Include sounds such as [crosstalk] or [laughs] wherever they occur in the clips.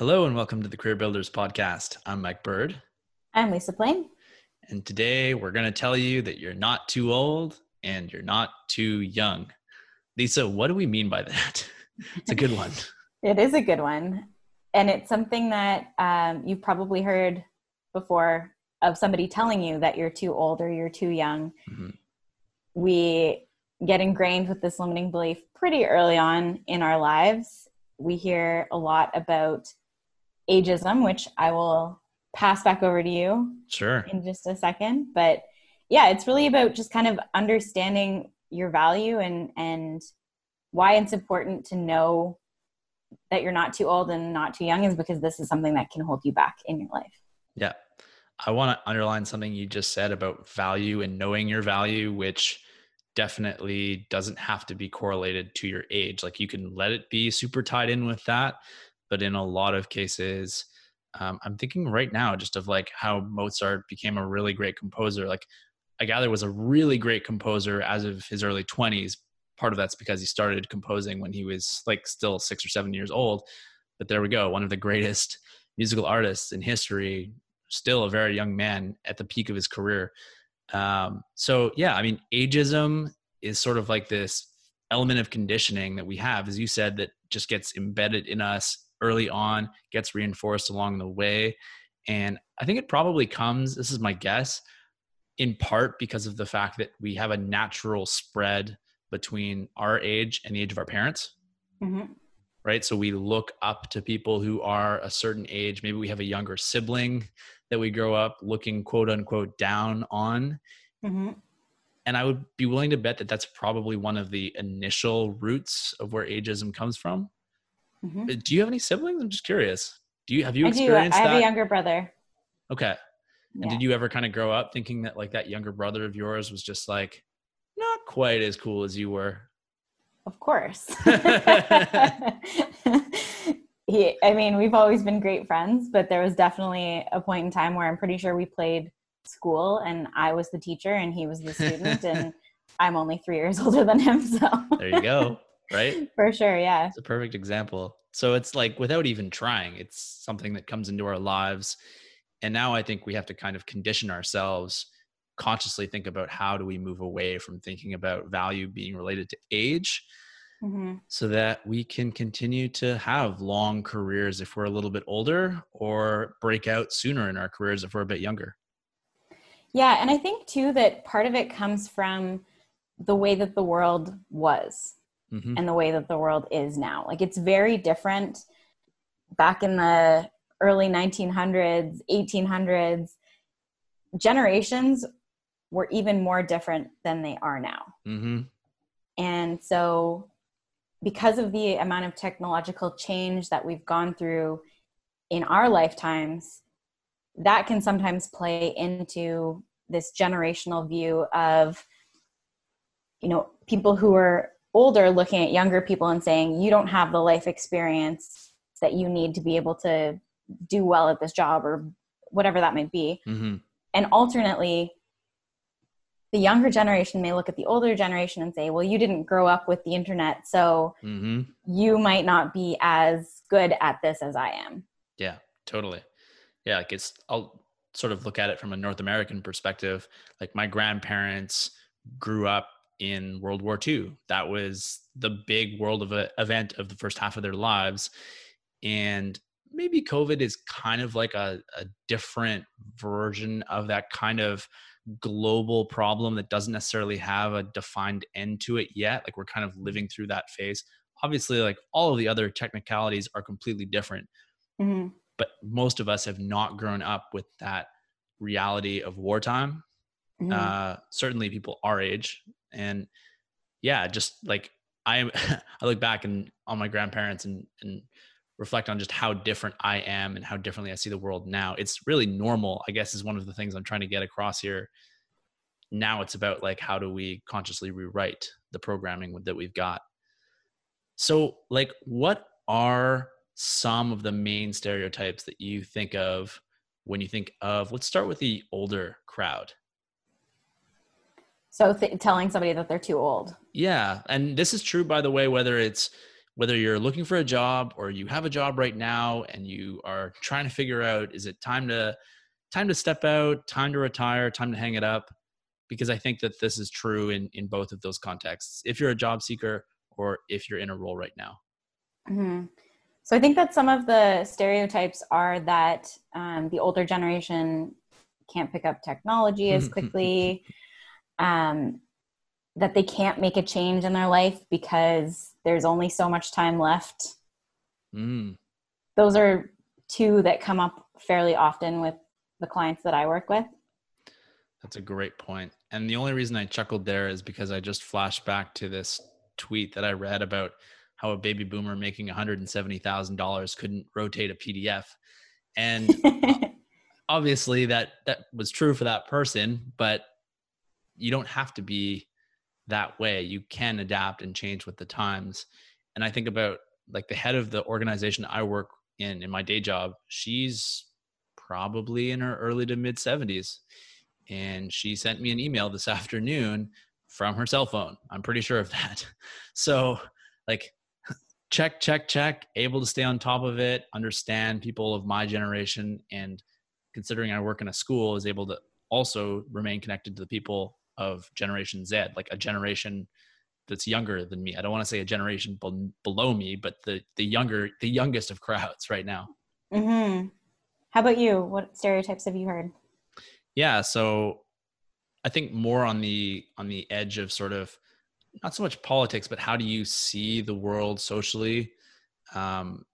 Hello and welcome to the Career Builders Podcast. I'm Mike Bird. I'm Lisa Plain. And today we're going to tell you that you're not too old and you're not too young. Lisa, what do we mean by that? [laughs] it's a good one. [laughs] it is a good one. And it's something that um, you've probably heard before of somebody telling you that you're too old or you're too young. Mm-hmm. We get ingrained with this limiting belief pretty early on in our lives. We hear a lot about ageism, which I will pass back over to you. Sure. In just a second. But yeah, it's really about just kind of understanding your value and and why it's important to know that you're not too old and not too young is because this is something that can hold you back in your life. Yeah. I want to underline something you just said about value and knowing your value, which definitely doesn't have to be correlated to your age. Like you can let it be super tied in with that, but in a lot of cases um, i'm thinking right now just of like how mozart became a really great composer. Like i gather was a really great composer as of his early 20s part of that's because he started composing when he was like still six or seven years old. But there we go one of the [laughs] greatest musical artists in history still a very young man at the peak of his career. Um, so yeah i mean ageism is sort of like this element of conditioning that we have as you said that just gets embedded in us early on, gets reinforced along the way. And I think it probably comes, this is my guess, in part because of the fact that we have a natural spread between our age and the age of our parents. Mm-hmm. Right. So we look up to people who are a certain age. Maybe we have a younger sibling that we grow up looking quote unquote down on. Mm-hmm. And I would be willing to bet that that's probably one of the initial roots of where ageism comes from. Mm-hmm. Uh, do you have any siblings? I'm just curious. Do you have you experienced I have that? a younger brother. Okay. And yeah. did you ever kind of grow up thinking that like that younger brother of yours was just like not quite as cool as you were? Of course. [laughs] [laughs] he, I mean, we've always been great friends, but there was definitely a point in time where I'm pretty sure we played school and I was the teacher and he was the student [laughs] and I'm only three years older than him. So there you go right? [laughs] For sure, yeah. It's a perfect example. So it's like without even trying, it's something that comes into our lives. And now I think we have to kind of condition ourselves consciously think about how do we move away from thinking about value being related to age mm-hmm. so that we can continue to have long careers if we're a little bit older or break out sooner in our careers if we're a bit younger. Yeah, and I think too that part of it comes from the way that the world was mm-hmm. and the way that the world is now. Like it's very different back in the early 1900s, 1800s. Generations were even more different than they are now. Mm-hmm. And so, because of the amount of technological change that we've gone through in our lifetimes, that can sometimes play into this generational view of you know people who are older looking at younger people and saying you don't have the life experience that you need to be able to do well at this job or whatever that might be mm-hmm. and alternately the younger generation may look at the older generation and say well you didn't grow up with the internet so mm-hmm. you might not be as good at this as i am yeah totally yeah like it's i'll sort of look at it from a north american perspective like my grandparents grew up in World War II. That was the big world of a, event of the first half of their lives. And maybe COVID is kind of like a, a different version of that kind of global problem that doesn't necessarily have a defined end to it yet. Like we're kind of living through that phase. Obviously, like all of the other technicalities are completely different. Mm-hmm. But most of us have not grown up with that reality of wartime. Mm-hmm. Uh, certainly, people our age and yeah just like i am [laughs] i look back and on my grandparents and and reflect on just how different i am and how differently i see the world now. It's really normal i guess is one of the things i'm trying to get across here. Now it's about like how do we consciously rewrite the programming that we've got. So like what are some of the main stereotypes that you think of when you think of let's start with the older crowd so th- telling somebody that they're too old. Yeah, and this is true by the way whether it's whether you're looking for a job or you have a job right now and you are trying to figure out is it time to time to step out, time to retire, time to hang it up because I think that this is true in in both of those contexts. If you're a job seeker or if you're in a role right now. Mm-hmm. So I think that some of the stereotypes are that um, the older generation can't pick up technology as [laughs] quickly, um, that they can't make a change in their life because there's only so much time left. Mm. Those are two that come up fairly often with the clients that I work with. That's a great point. And the only reason I chuckled there is because I just flashed back to this tweet that I read about how a baby boomer making $170,000 couldn't rotate a PDF. And [laughs] obviously that that was true for that person, but you don't have to be that way. You can adapt and change with the times. And I think about like the head of the organization I work in in my day job, she's probably in her early to mid 70s. And she sent me an email this [laughs] afternoon from her cell phone. I'm pretty sure of that. [laughs] So, like, [laughs] check, check, check, able to stay on top of it, understand people of my generation, and considering I work in a school, is able to also remain connected to the people of Generation Z, like a generation that's younger than me. I don't want to say a generation be- below me, but the the younger, the youngest of crowds right now. Mm-hmm. How about you? What stereotypes have you heard? Yeah, so I think more on the on the edge of sort of not so much politics, but how do you see the world socially, um,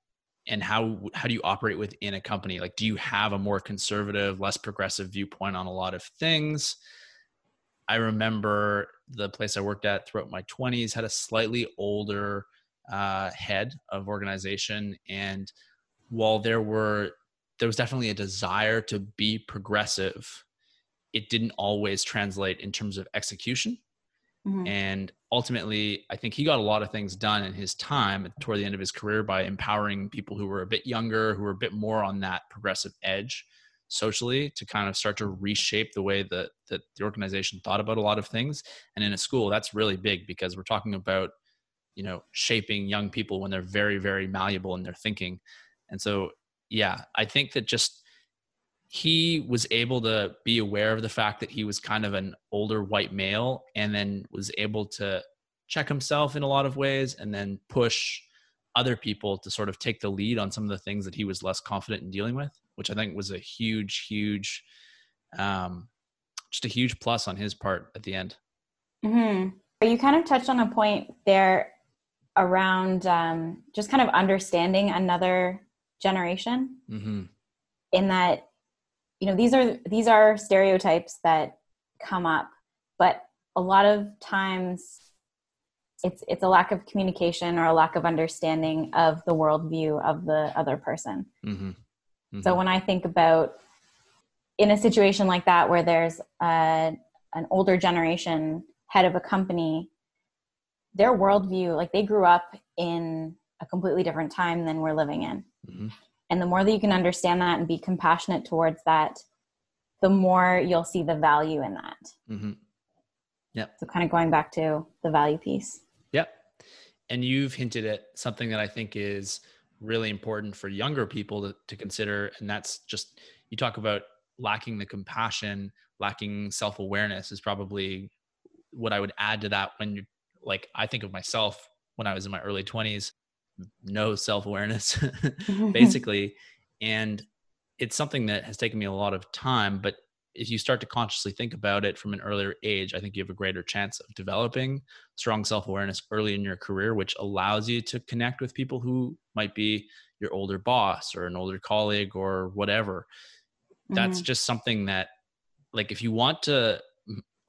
and how how do you operate within a company? Like, do you have a more conservative, less progressive viewpoint on a lot of things? I remember the place I worked at throughout my 20s had a slightly older uh, head of organization, and while there were there was definitely a desire to be progressive it didn't always translate in terms of execution. Mm-hmm. And ultimately, I think he got a lot of things done in his time toward the end of his career by empowering people who were a bit younger, who were a bit more on that progressive edge socially to kind of start to reshape the way that, that the organization thought about a lot of things. And in a school, that's really big because we're talking about, you know, shaping young people when they're very, very malleable in their thinking. And so, yeah, I think that just he was able to be aware of the fact that he was kind of an older white male and then was able to check himself in a lot of ways and then push other people to sort of take the lead on some of the things that he was less confident in dealing with which i think was a huge huge um, just a huge plus on his part at the end mm-hmm. you kind of touched on a point there around um, just kind of understanding another generation mm-hmm. in that you know these are these are stereotypes that come up but a lot of times it's it's a lack of communication or a lack of understanding of the worldview of the other person mm-hmm. Mm-hmm. so when i think about in a situation like that where there's a, an older generation head of a company their worldview like they grew up in a completely different time than we're living in mm-hmm. And the more that you can understand that and be compassionate towards that, the more you'll see the value in that. Mm-hmm. Yep. So, kind of going back to the value piece. Yep. And you've hinted at something that I think is really important for younger people to, to consider. And that's just you talk about lacking the compassion, lacking self awareness is probably what I would add to that when you like, I think of myself when I was in my early 20s no self awareness, [laughs] [laughs] basically. And it's something that has taken me a lot of time. But if you start to consciously think about it from an earlier age, I think you have a greater chance of developing strong self awareness early in your career, which allows you to connect with people who might be your older boss or an older colleague or whatever. That's mm-hmm. just something that, like, if you want to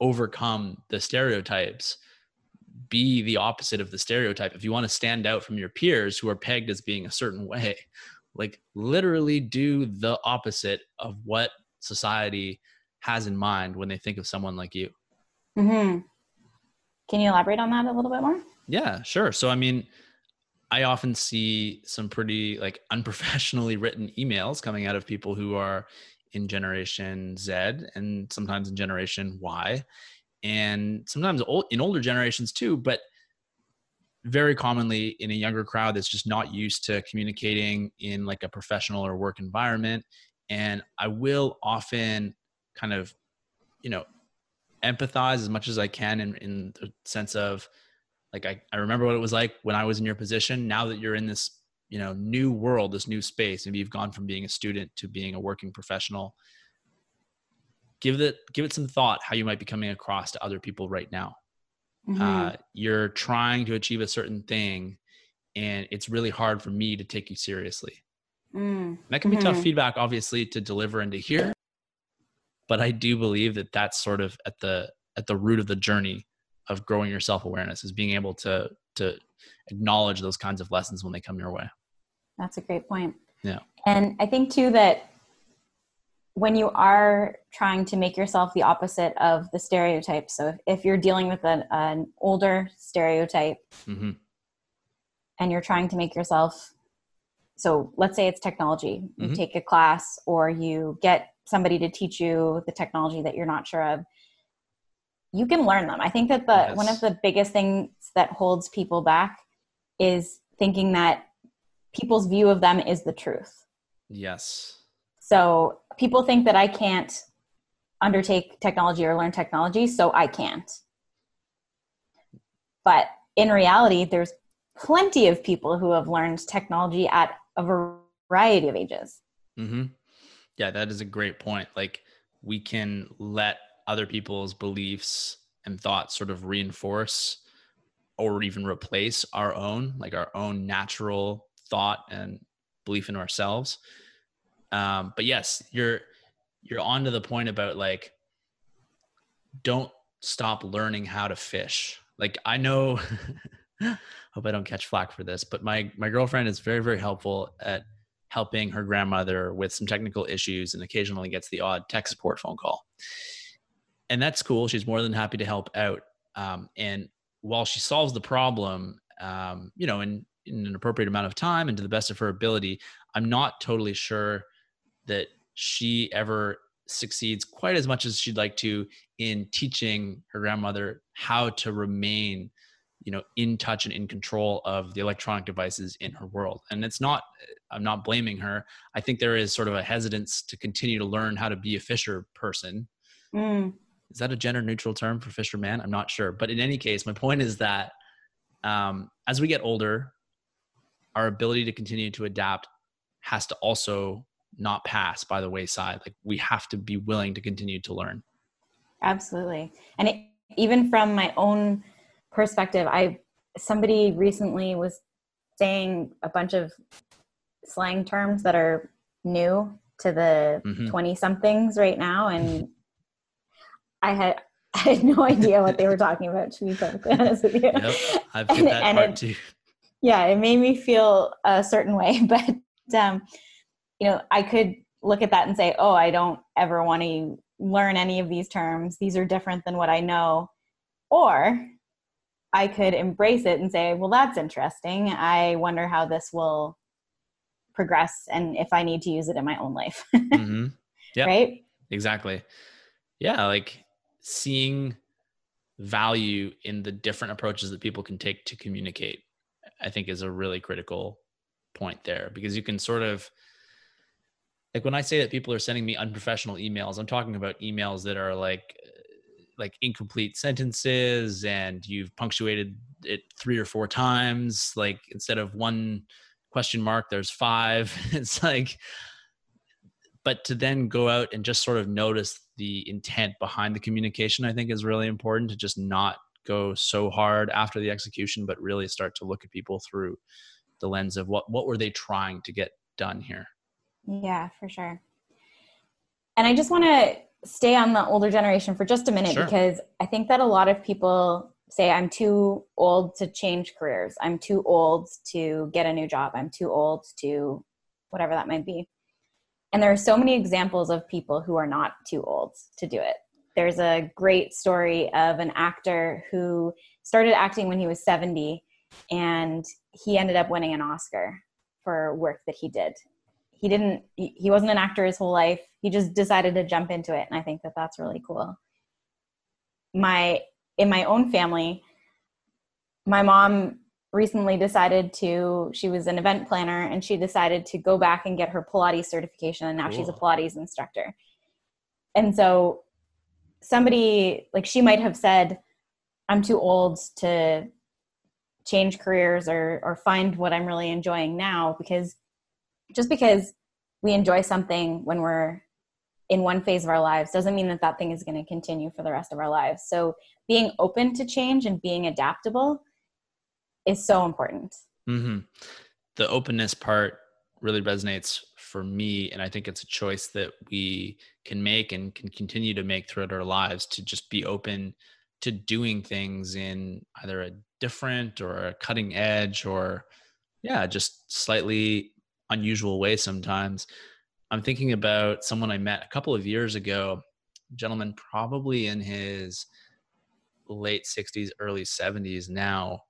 overcome the stereotypes, be the opposite of the stereotype. If you want to stand out from your peers who are pegged as being a certain way, like literally do the opposite of what society has in mind when they think of someone like you. Mm-hmm. Can you elaborate on that a little bit more? Yeah, sure. So, I mean, I often see some pretty like [laughs] unprofessionally written emails coming out of people who are in Generation Z and sometimes in Generation Y and sometimes in older generations too but very commonly in a younger crowd that's just not used to communicating in like a professional or work environment and i will often kind of you know empathize as much as i can in, in the sense of like I, I remember what it was like when i was in your position now that you're in this you know new world this new space maybe you've gone from being a student to being a working professional give it give it some thought how you might be coming across to other people right now mm-hmm. uh, you're trying to achieve a certain thing and it's really hard for me to take you seriously mm. that can be mm-hmm. tough feedback obviously to deliver and to hear but i do believe that that's sort of at the at the root of the journey of growing your self-awareness is being able to to acknowledge those kinds of lessons when they come your way that's a great point. Yeah. And I think too that when you are trying to make yourself the opposite of the stereotype, so if, you're dealing with an, an older stereotype mm-hmm. and you're trying to make yourself, so let's say it's technology, you mm-hmm. take a class or you get somebody to teach you the technology that you're not sure of you can learn them. I think that the yes. one of the biggest things that holds people back is thinking that people's view of them is the truth. Yes. So people think that I can't undertake technology or learn technology, so I can't. But in reality, there's plenty of people who have learned technology at a variety of ages. Mm-hmm. Yeah, that is a great point. Like we can let other people's beliefs and thoughts sort of reinforce or even replace our own, like our own natural thought and belief in ourselves. Um, but yes, you're you're on to the point about like don't stop learning how to fish. Like I know [laughs] [laughs] hope I don't catch flack for this, but my my girlfriend is very very helpful at helping her grandmother with some technical issues and occasionally gets the odd tech support phone call. And that's cool. She's more than happy to help out. Um, and while she solves the problem, um, you know, and in an appropriate amount of time and to the best of her ability. I'm not totally sure that she ever succeeds quite as much as she'd like to in teaching her grandmother how to remain you know in touch and in control of the electronic devices in her world and it's not i'm not blaming her i think there is sort of a hesitance to continue to learn how to be a fisher person mm. is that a gender neutral term for fisherman i'm not sure but in any case my point is that um, as we get older our ability to continue to adapt has to also not pass by the wayside. Like we have to be willing to continue to learn. Absolutely. And it, even from my own perspective, I somebody recently was saying a bunch of slang terms that are new to the 20 mm-hmm. somethings right now and I had [laughs] I had no idea what they were talking about to be perfectly honest with you. Yep, I've and, that part it, too yeah it made me feel a certain way [laughs] but um you know i could look at that and say oh i don't ever want to learn any of these terms these are different than what i know or i could embrace it and say well that's interesting. I wonder how this will progress and if i need to use it in my own life. [laughs] Mm-hmm. yeah. Right? Exactly. Yeah like seeing value in the different approaches that people can take to communicate I think is a really critical point there because you can sort of like when I say that people are sending me unprofessional emails, I'm talking about emails that are like like incomplete sentences and you've punctuated it three or four times like instead of one question mark there's five [laughs] it's like but to then go out and just sort of notice the intent behind the communication i think is really important to just not go so hard after the execution, but really start to look at people through the lens of what what were they trying to get done here. Yeah, for sure. And I just want to stay on the older generation for just a minute sure. because I think that a lot of people say I'm too old to change careers. I'm too old to get a new job. I'm too old to whatever that might be. And there are so many examples of people who are not too old to do it there's a great story of an actor who started acting when he was 70 and he ended up winning an Oscar for work that he did. He didn't, he wasn't an actor his whole life. He just decided to jump into it. And I think that that's really cool. My, in my own family, my mom recently decided to she was an event planner and she decided to go back and get her pilates certification and now cool. she's a pilates instructor and so somebody like she might have said i'm too old to change careers or or find what i'm really enjoying now because just because we enjoy something when we're in one phase of our lives doesn't mean that that thing is going to continue for the rest of our lives so being open to change and being adaptable is so important. Mm-hmm. The openness part really resonates for me. And I think it's a choice that we can make and can continue to make throughout our lives to just be open to doing things in either a different or a cutting edge or, yeah, just slightly unusual way sometimes. I'm thinking about someone I met a couple of years ago, gentleman probably in his late 60s, early 70s now,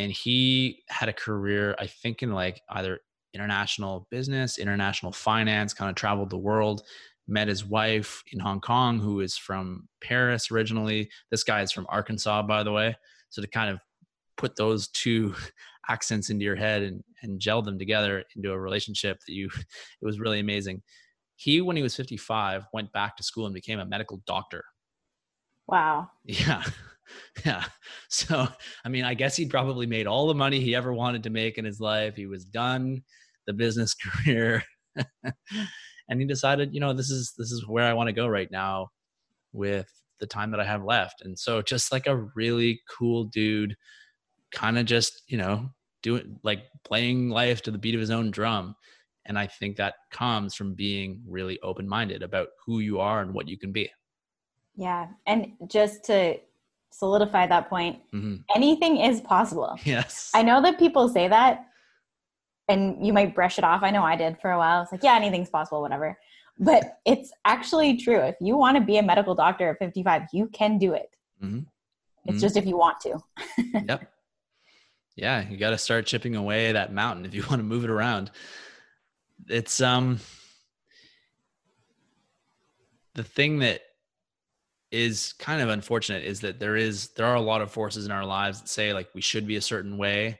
and he had a career i think in like either international business international finance kind of traveled the world met his wife in hong kong who is from paris originally this guy is from arkansas by the way so to kind of put those two accents into your head and, and gel them together into a relationship that you [laughs] it was really amazing he when he was 55 went back to school and became a medical doctor wow yeah [laughs] yeah. So, I mean, I guess he'd probably made all the money he ever wanted to make in his life. He was done the business [laughs] career. and he decided, you know, this is this is where I want to go right now with the time that I have left. And so just like a really cool dude kind of just, you know, doing like playing life to the beat of his own drum. And I think that comes from being really open minded about who you are and what you can be. Yeah. And just to solidify that point mm-hmm. anything is possible [laughs] yes i know that people say that and you might brush it off i know i did for a while it's like yeah anything's possible whatever but it's actually true if you want to be a medical doctor at 55 you can do it mm-hmm. it's mm-hmm. just if you want to [laughs] yep yeah you got to start chipping away that mountain if you [laughs] want to move it around it's um the thing that is kind of unfortunate is that there is there are a lot of forces in our lives that say like we should be a certain way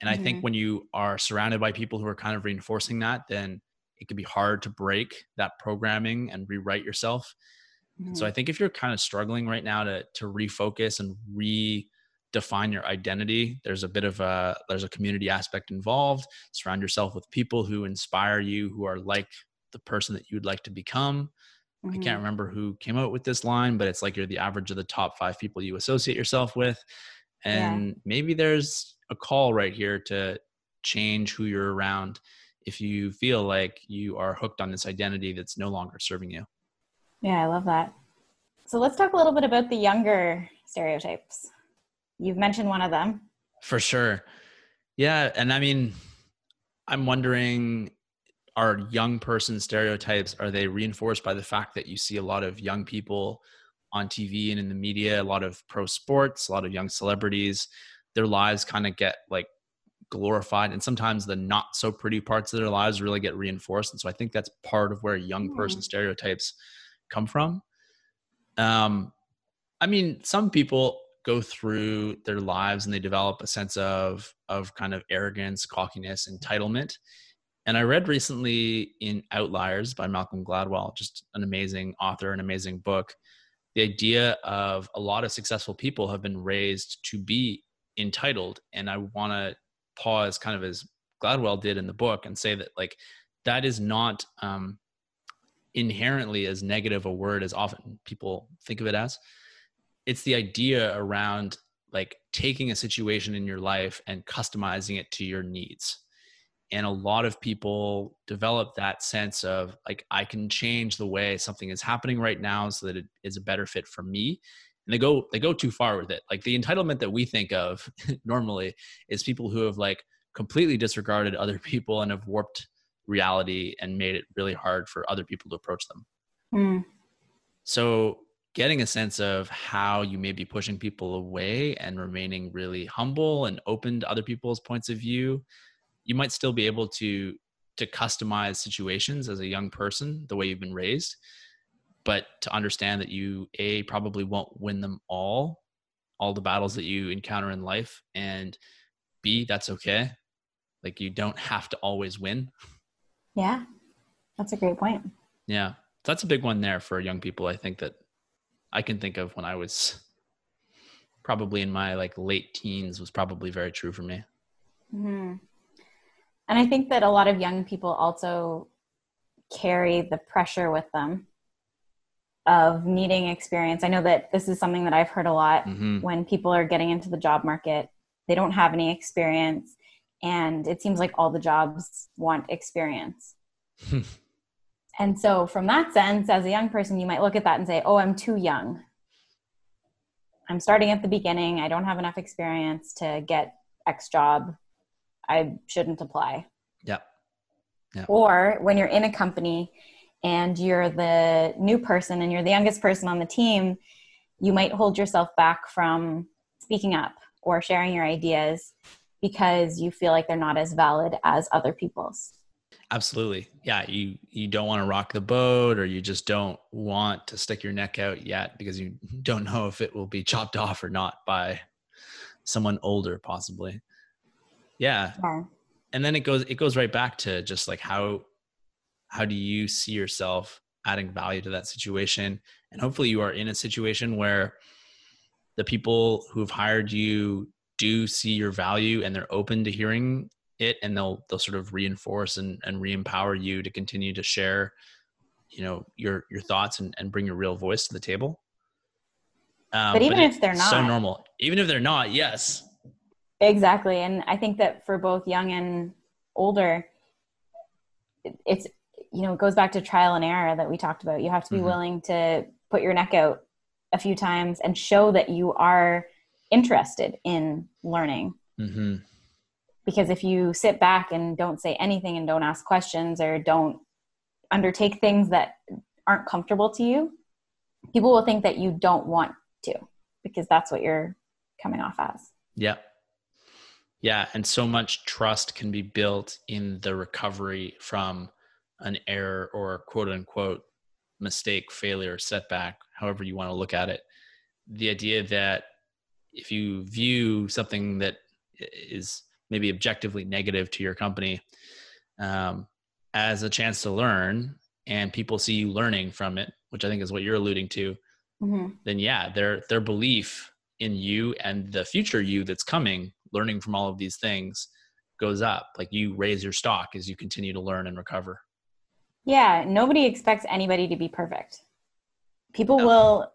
and mm-hmm. i think mm-hmm. when you are surrounded by people who are kind of reinforcing that then it can be hard to break that programming and rewrite yourself mm-hmm. so i think if you're kind of struggling right now to to refocus and redefine your identity there's a bit of a there's a community aspect involved surround yourself with people who inspire you who are like the person that you'd like to become Mm-hmm. I can't remember who came out with this line, but it's like you're the average of the top five people you associate yourself with. And yeah. maybe there's a call right here to change who you're around if you feel like you are hooked on this identity that's no longer serving you. Yeah, I love that. So let's talk a little bit about the younger stereotypes. You've mentioned one of them. For sure. Yeah. And I mean, I'm wondering are young person stereotypes are they reinforced by the fact that you see a lot of young people on TV and in the media, a lot of pro sports, a lot of young celebrities, their lives kind of get like glorified and sometimes the not so pretty parts of their lives really get reinforced and so i think that's part of where young person stereotypes come from um i mean some people go through their lives and they develop a sense of of kind of arrogance cockiness entitlement and I read recently in Outliers by Malcolm Gladwell, just an amazing author, an amazing book. The idea of a lot of successful people have been raised to be entitled. And I want to pause kind of as Gladwell did in the book and say that, like, that is not um, inherently as negative a word as often people think of it as. It's the idea around like taking a situation in your life and customizing it to your needs. And a lot of people develop that sense of like i can change the way something is happening right now so that it is a better fit for me. And they go they go too far with it. Like the entitlement that we think of [laughs] normally is people who have like completely disregarded other people and have warped reality and made it really hard for other people to approach them. Mm. so getting a sense of how you may be pushing people away and remaining really humble and open to other people's points of view you might still be able to to customize situations as a young person the way you've been raised but to understand that you a probably won't win them all all the battles that you encounter in life and b that's okay. Like you don't have to always win. Yeah. That's a great point. Yeah. That's a big one there for young people. I think that I can think of when I was probably in my like late teens was probably very true for me. Mm-hmm. And I think that a lot of young people also carry the pressure with them of needing experience. I know that this is something that I've heard a lot mm-hmm. when people are getting into the job market. They don't have any experience, and it seems like all the jobs want experience. [laughs] and so, from that sense, as a young person, you might look at that and say, Oh, I'm too young. I'm starting at the beginning. I don't have enough experience to get X job. I shouldn't apply. Yeah. yeah. Or when you're in a company and you're the new person and you're the youngest person on the team, you might hold yourself back from speaking up or sharing your ideas because you feel like they're not as valid as other people's. Absolutely. Yeah, you you don't want to rock the boat or you just don't want to stick your neck out yet because you [laughs] don't know if it will be chopped [laughs] off or not by someone older possibly. Yeah. yeah. And then it goes it goes right back to just like how how do you see yourself adding value to that situation and hopefully you are in a situation where the people who've hired you do see your value and they're open to hearing it and they'll they'll sort of reinforce and, and re-empower you to continue to share you know your your thoughts and, and bring your real voice to the table um, but even but if they're not so normal even if they're not yes exactly and i think that for both young and older it's you know, it goes back to trial and error that we talked about. You have to be mm-hmm. willing to put your neck out a few times and show that you are interested in learning. Mm-hmm. Because if you sit back and don't say anything and don't ask questions or don't undertake things that aren't comfortable to you, people will think that you don't want to because that's what you're coming off as. Yeah. Yeah. And so much trust can be built in the recovery from an error or quote unquote mistake, failure, setback, however you want to look at it. The idea that if you view something that is maybe objectively negative to your company um, as a chance to learn and people see you learning from it, which I think is what you're alluding to, mm-hmm. then yeah, their their belief in you and the future you that's coming, learning from all of these things, goes up. Like you raise your stock as you continue to learn and recover. Yeah, nobody expects anybody to be perfect. People no. will,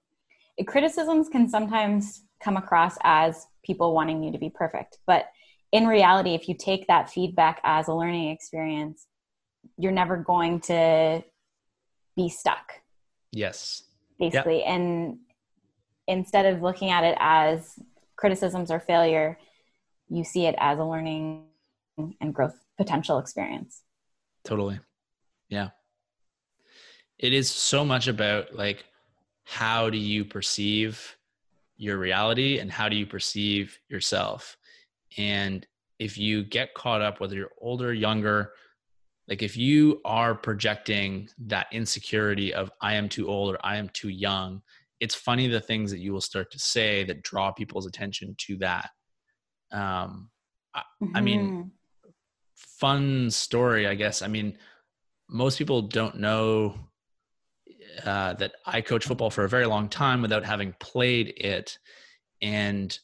criticisms can sometimes come across as people wanting you to be perfect. But in reality, if you take that feedback as a learning experience, you're never going to be stuck. Yes. Basically. Yep. And instead of looking at it as criticisms or failure, you see it as a learning and growth potential experience. Totally. Yeah it is so much about like how do you perceive your reality and how do you perceive yourself and if you get caught up whether you're older younger like if you are projecting that insecurity of i am too old or i am too young it's funny the things that you will start to say that draw people's attention to that um I, mm-hmm. I mean mm-hmm. fun story i guess i mean most people don't know uh, that I coach football for a very long time without having played it, and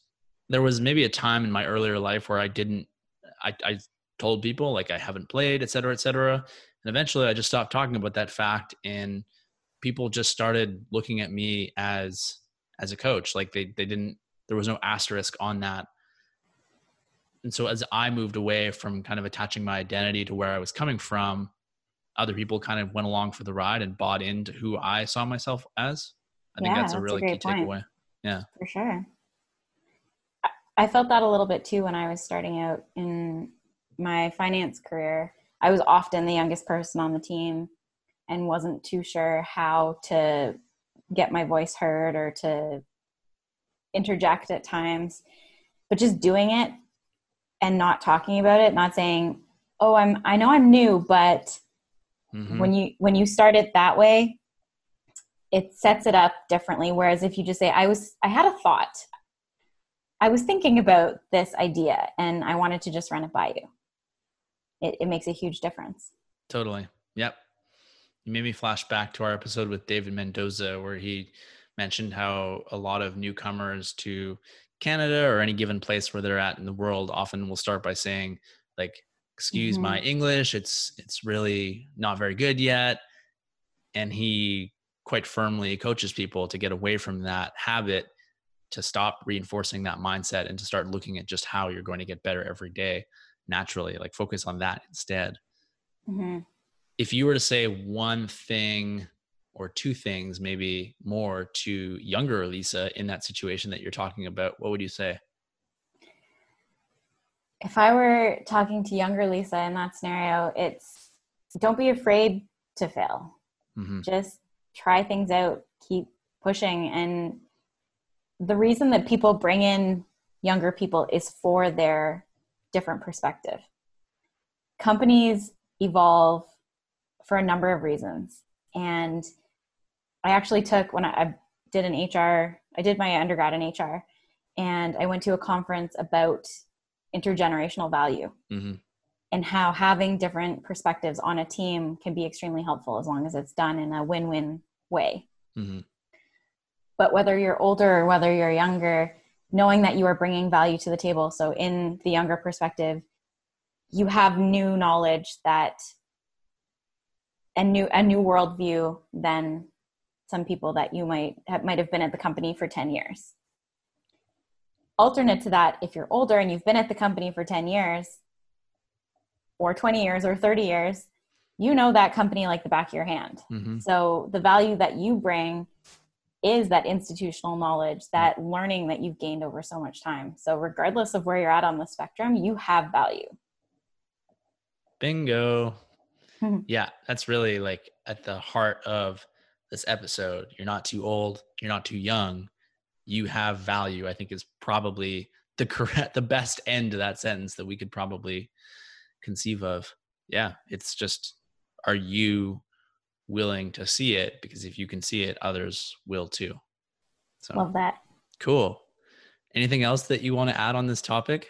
there was maybe a time in my earlier life where I didn't. I, I told people like I haven't played, et cetera, et cetera, and eventually I just stopped talking about that fact, and people just started looking at me as as a coach. Like they they didn't. There was no asterisk on that. And so as I moved away from kind of attaching my identity to where I was coming from, other people kind of went along for the ride and bought into who I saw myself as. I think yeah, that's a really a key point. takeaway. Yeah. For sure. I felt that a little bit too when I was starting out in my finance career. I was often the youngest person on the team and wasn't too sure how to get my voice heard or to interject at times. But just doing it and not talking about it, not saying, "Oh, I'm I know I'm new, but mm-hmm. when you when you start it that way it sets it up differently whereas if you just say i was i had a thought I was thinking about this idea and I wanted to just run it by you. It, it makes a huge difference. Totally. Yep. You made me flash back to our episode with David Mendoza, where he mentioned how a lot of newcomers to Canada or any given place where they're at in the world often will start by saying, like, excuse mm-hmm. my English, it's it's really not very good yet. And he quite firmly coaches people to get away from that habit to stop reinforcing that mindset and to start looking at just how you're going to get better every day naturally like focus on that instead mm-hmm. if you were to say one thing or two things maybe more to younger lisa in that situation that you're talking about what would you say if i were talking to younger lisa in that scenario it's don't be afraid to fail mm-hmm. just try things out, keep pushing. And the reason that people bring in younger people is for their different perspective. Companies evolve for a number of reasons. And I actually took, when I, did an HR, I did my undergrad in HR, and I went to a conference about intergenerational value. Mm-hmm and how having different perspectives on a team can be extremely helpful as long as it's done in a win-win way mm-hmm. But whether you're older or whether you're younger knowing that you are bringing value to the table so in the younger perspective you have new knowledge that a new a new worldview than some people that you might have, might have been at the company for 10 years alternate to that if you're older and you've been at the company for 10 years or 20 years or 30 years, you know that company like the back of your hand. Mm-hmm. So the value that you bring is that institutional knowledge, that learning that you've gained over so much time. So regardless of where you're at on the spectrum, you have value. Bingo. [laughs] yeah, that's really like at the heart of this episode. You're not too old, you're not too young. You have value, I think is probably the correct [laughs] the best end to that sentence that we could probably conceive of. Yeah, it's just are you willing to see it? Because if you can see it, others will too. So love that. Cool. Anything else that you want to add on this topic?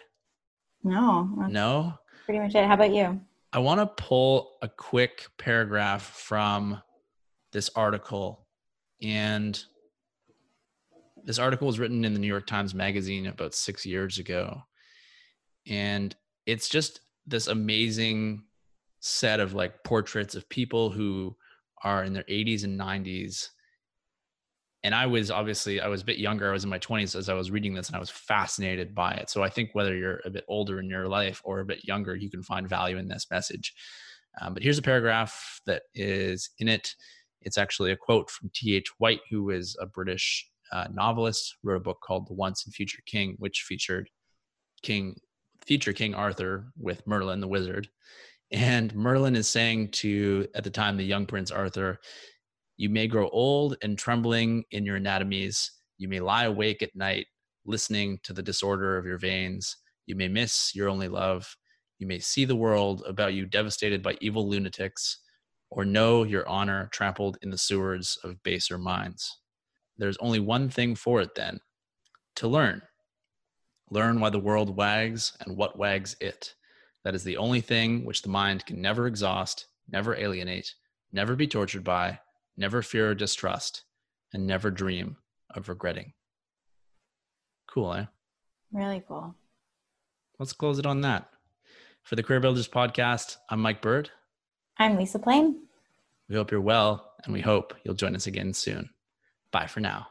No. No. Pretty much it. How about you? I want to pull a quick paragraph from this article. And this article was written in the New York Times Magazine about six years ago. And it's just this amazing set of like portraits of people who are in their 80s and 90s and i was obviously i was a bit younger. I was in my 20s as i was reading this and i was fascinated by it. So i think whether you're a bit older in your life or a bit younger you can find value in this message. Um, but here's a paragraph that is in it. It's actually a quote from T.H. White who is a british uh, novelist wrote a book called the once and future king which featured king future king arthur with merlin the wizard and Merlin is saying to, at the time, the young Prince Arthur, You may grow old and trembling in your anatomies. You may lie awake at night, listening to the disorder of your veins. You may miss your only love. You may see the world about you devastated by evil lunatics, or know your honor trampled in the sewers of baser minds. There's only one thing for it then to learn. Learn why the world wags and what wags it that is the only thing which the mind can never exhaust, never alienate, never be tortured by, never fear or distrust, and never dream of regretting. Cool, eh? Really cool. Let's close it on that. For the Career Builders podcast, I'm Mike Bird. I'm Lisa Plain. We hope you're well, and we hope you'll join us again soon. Bye for now.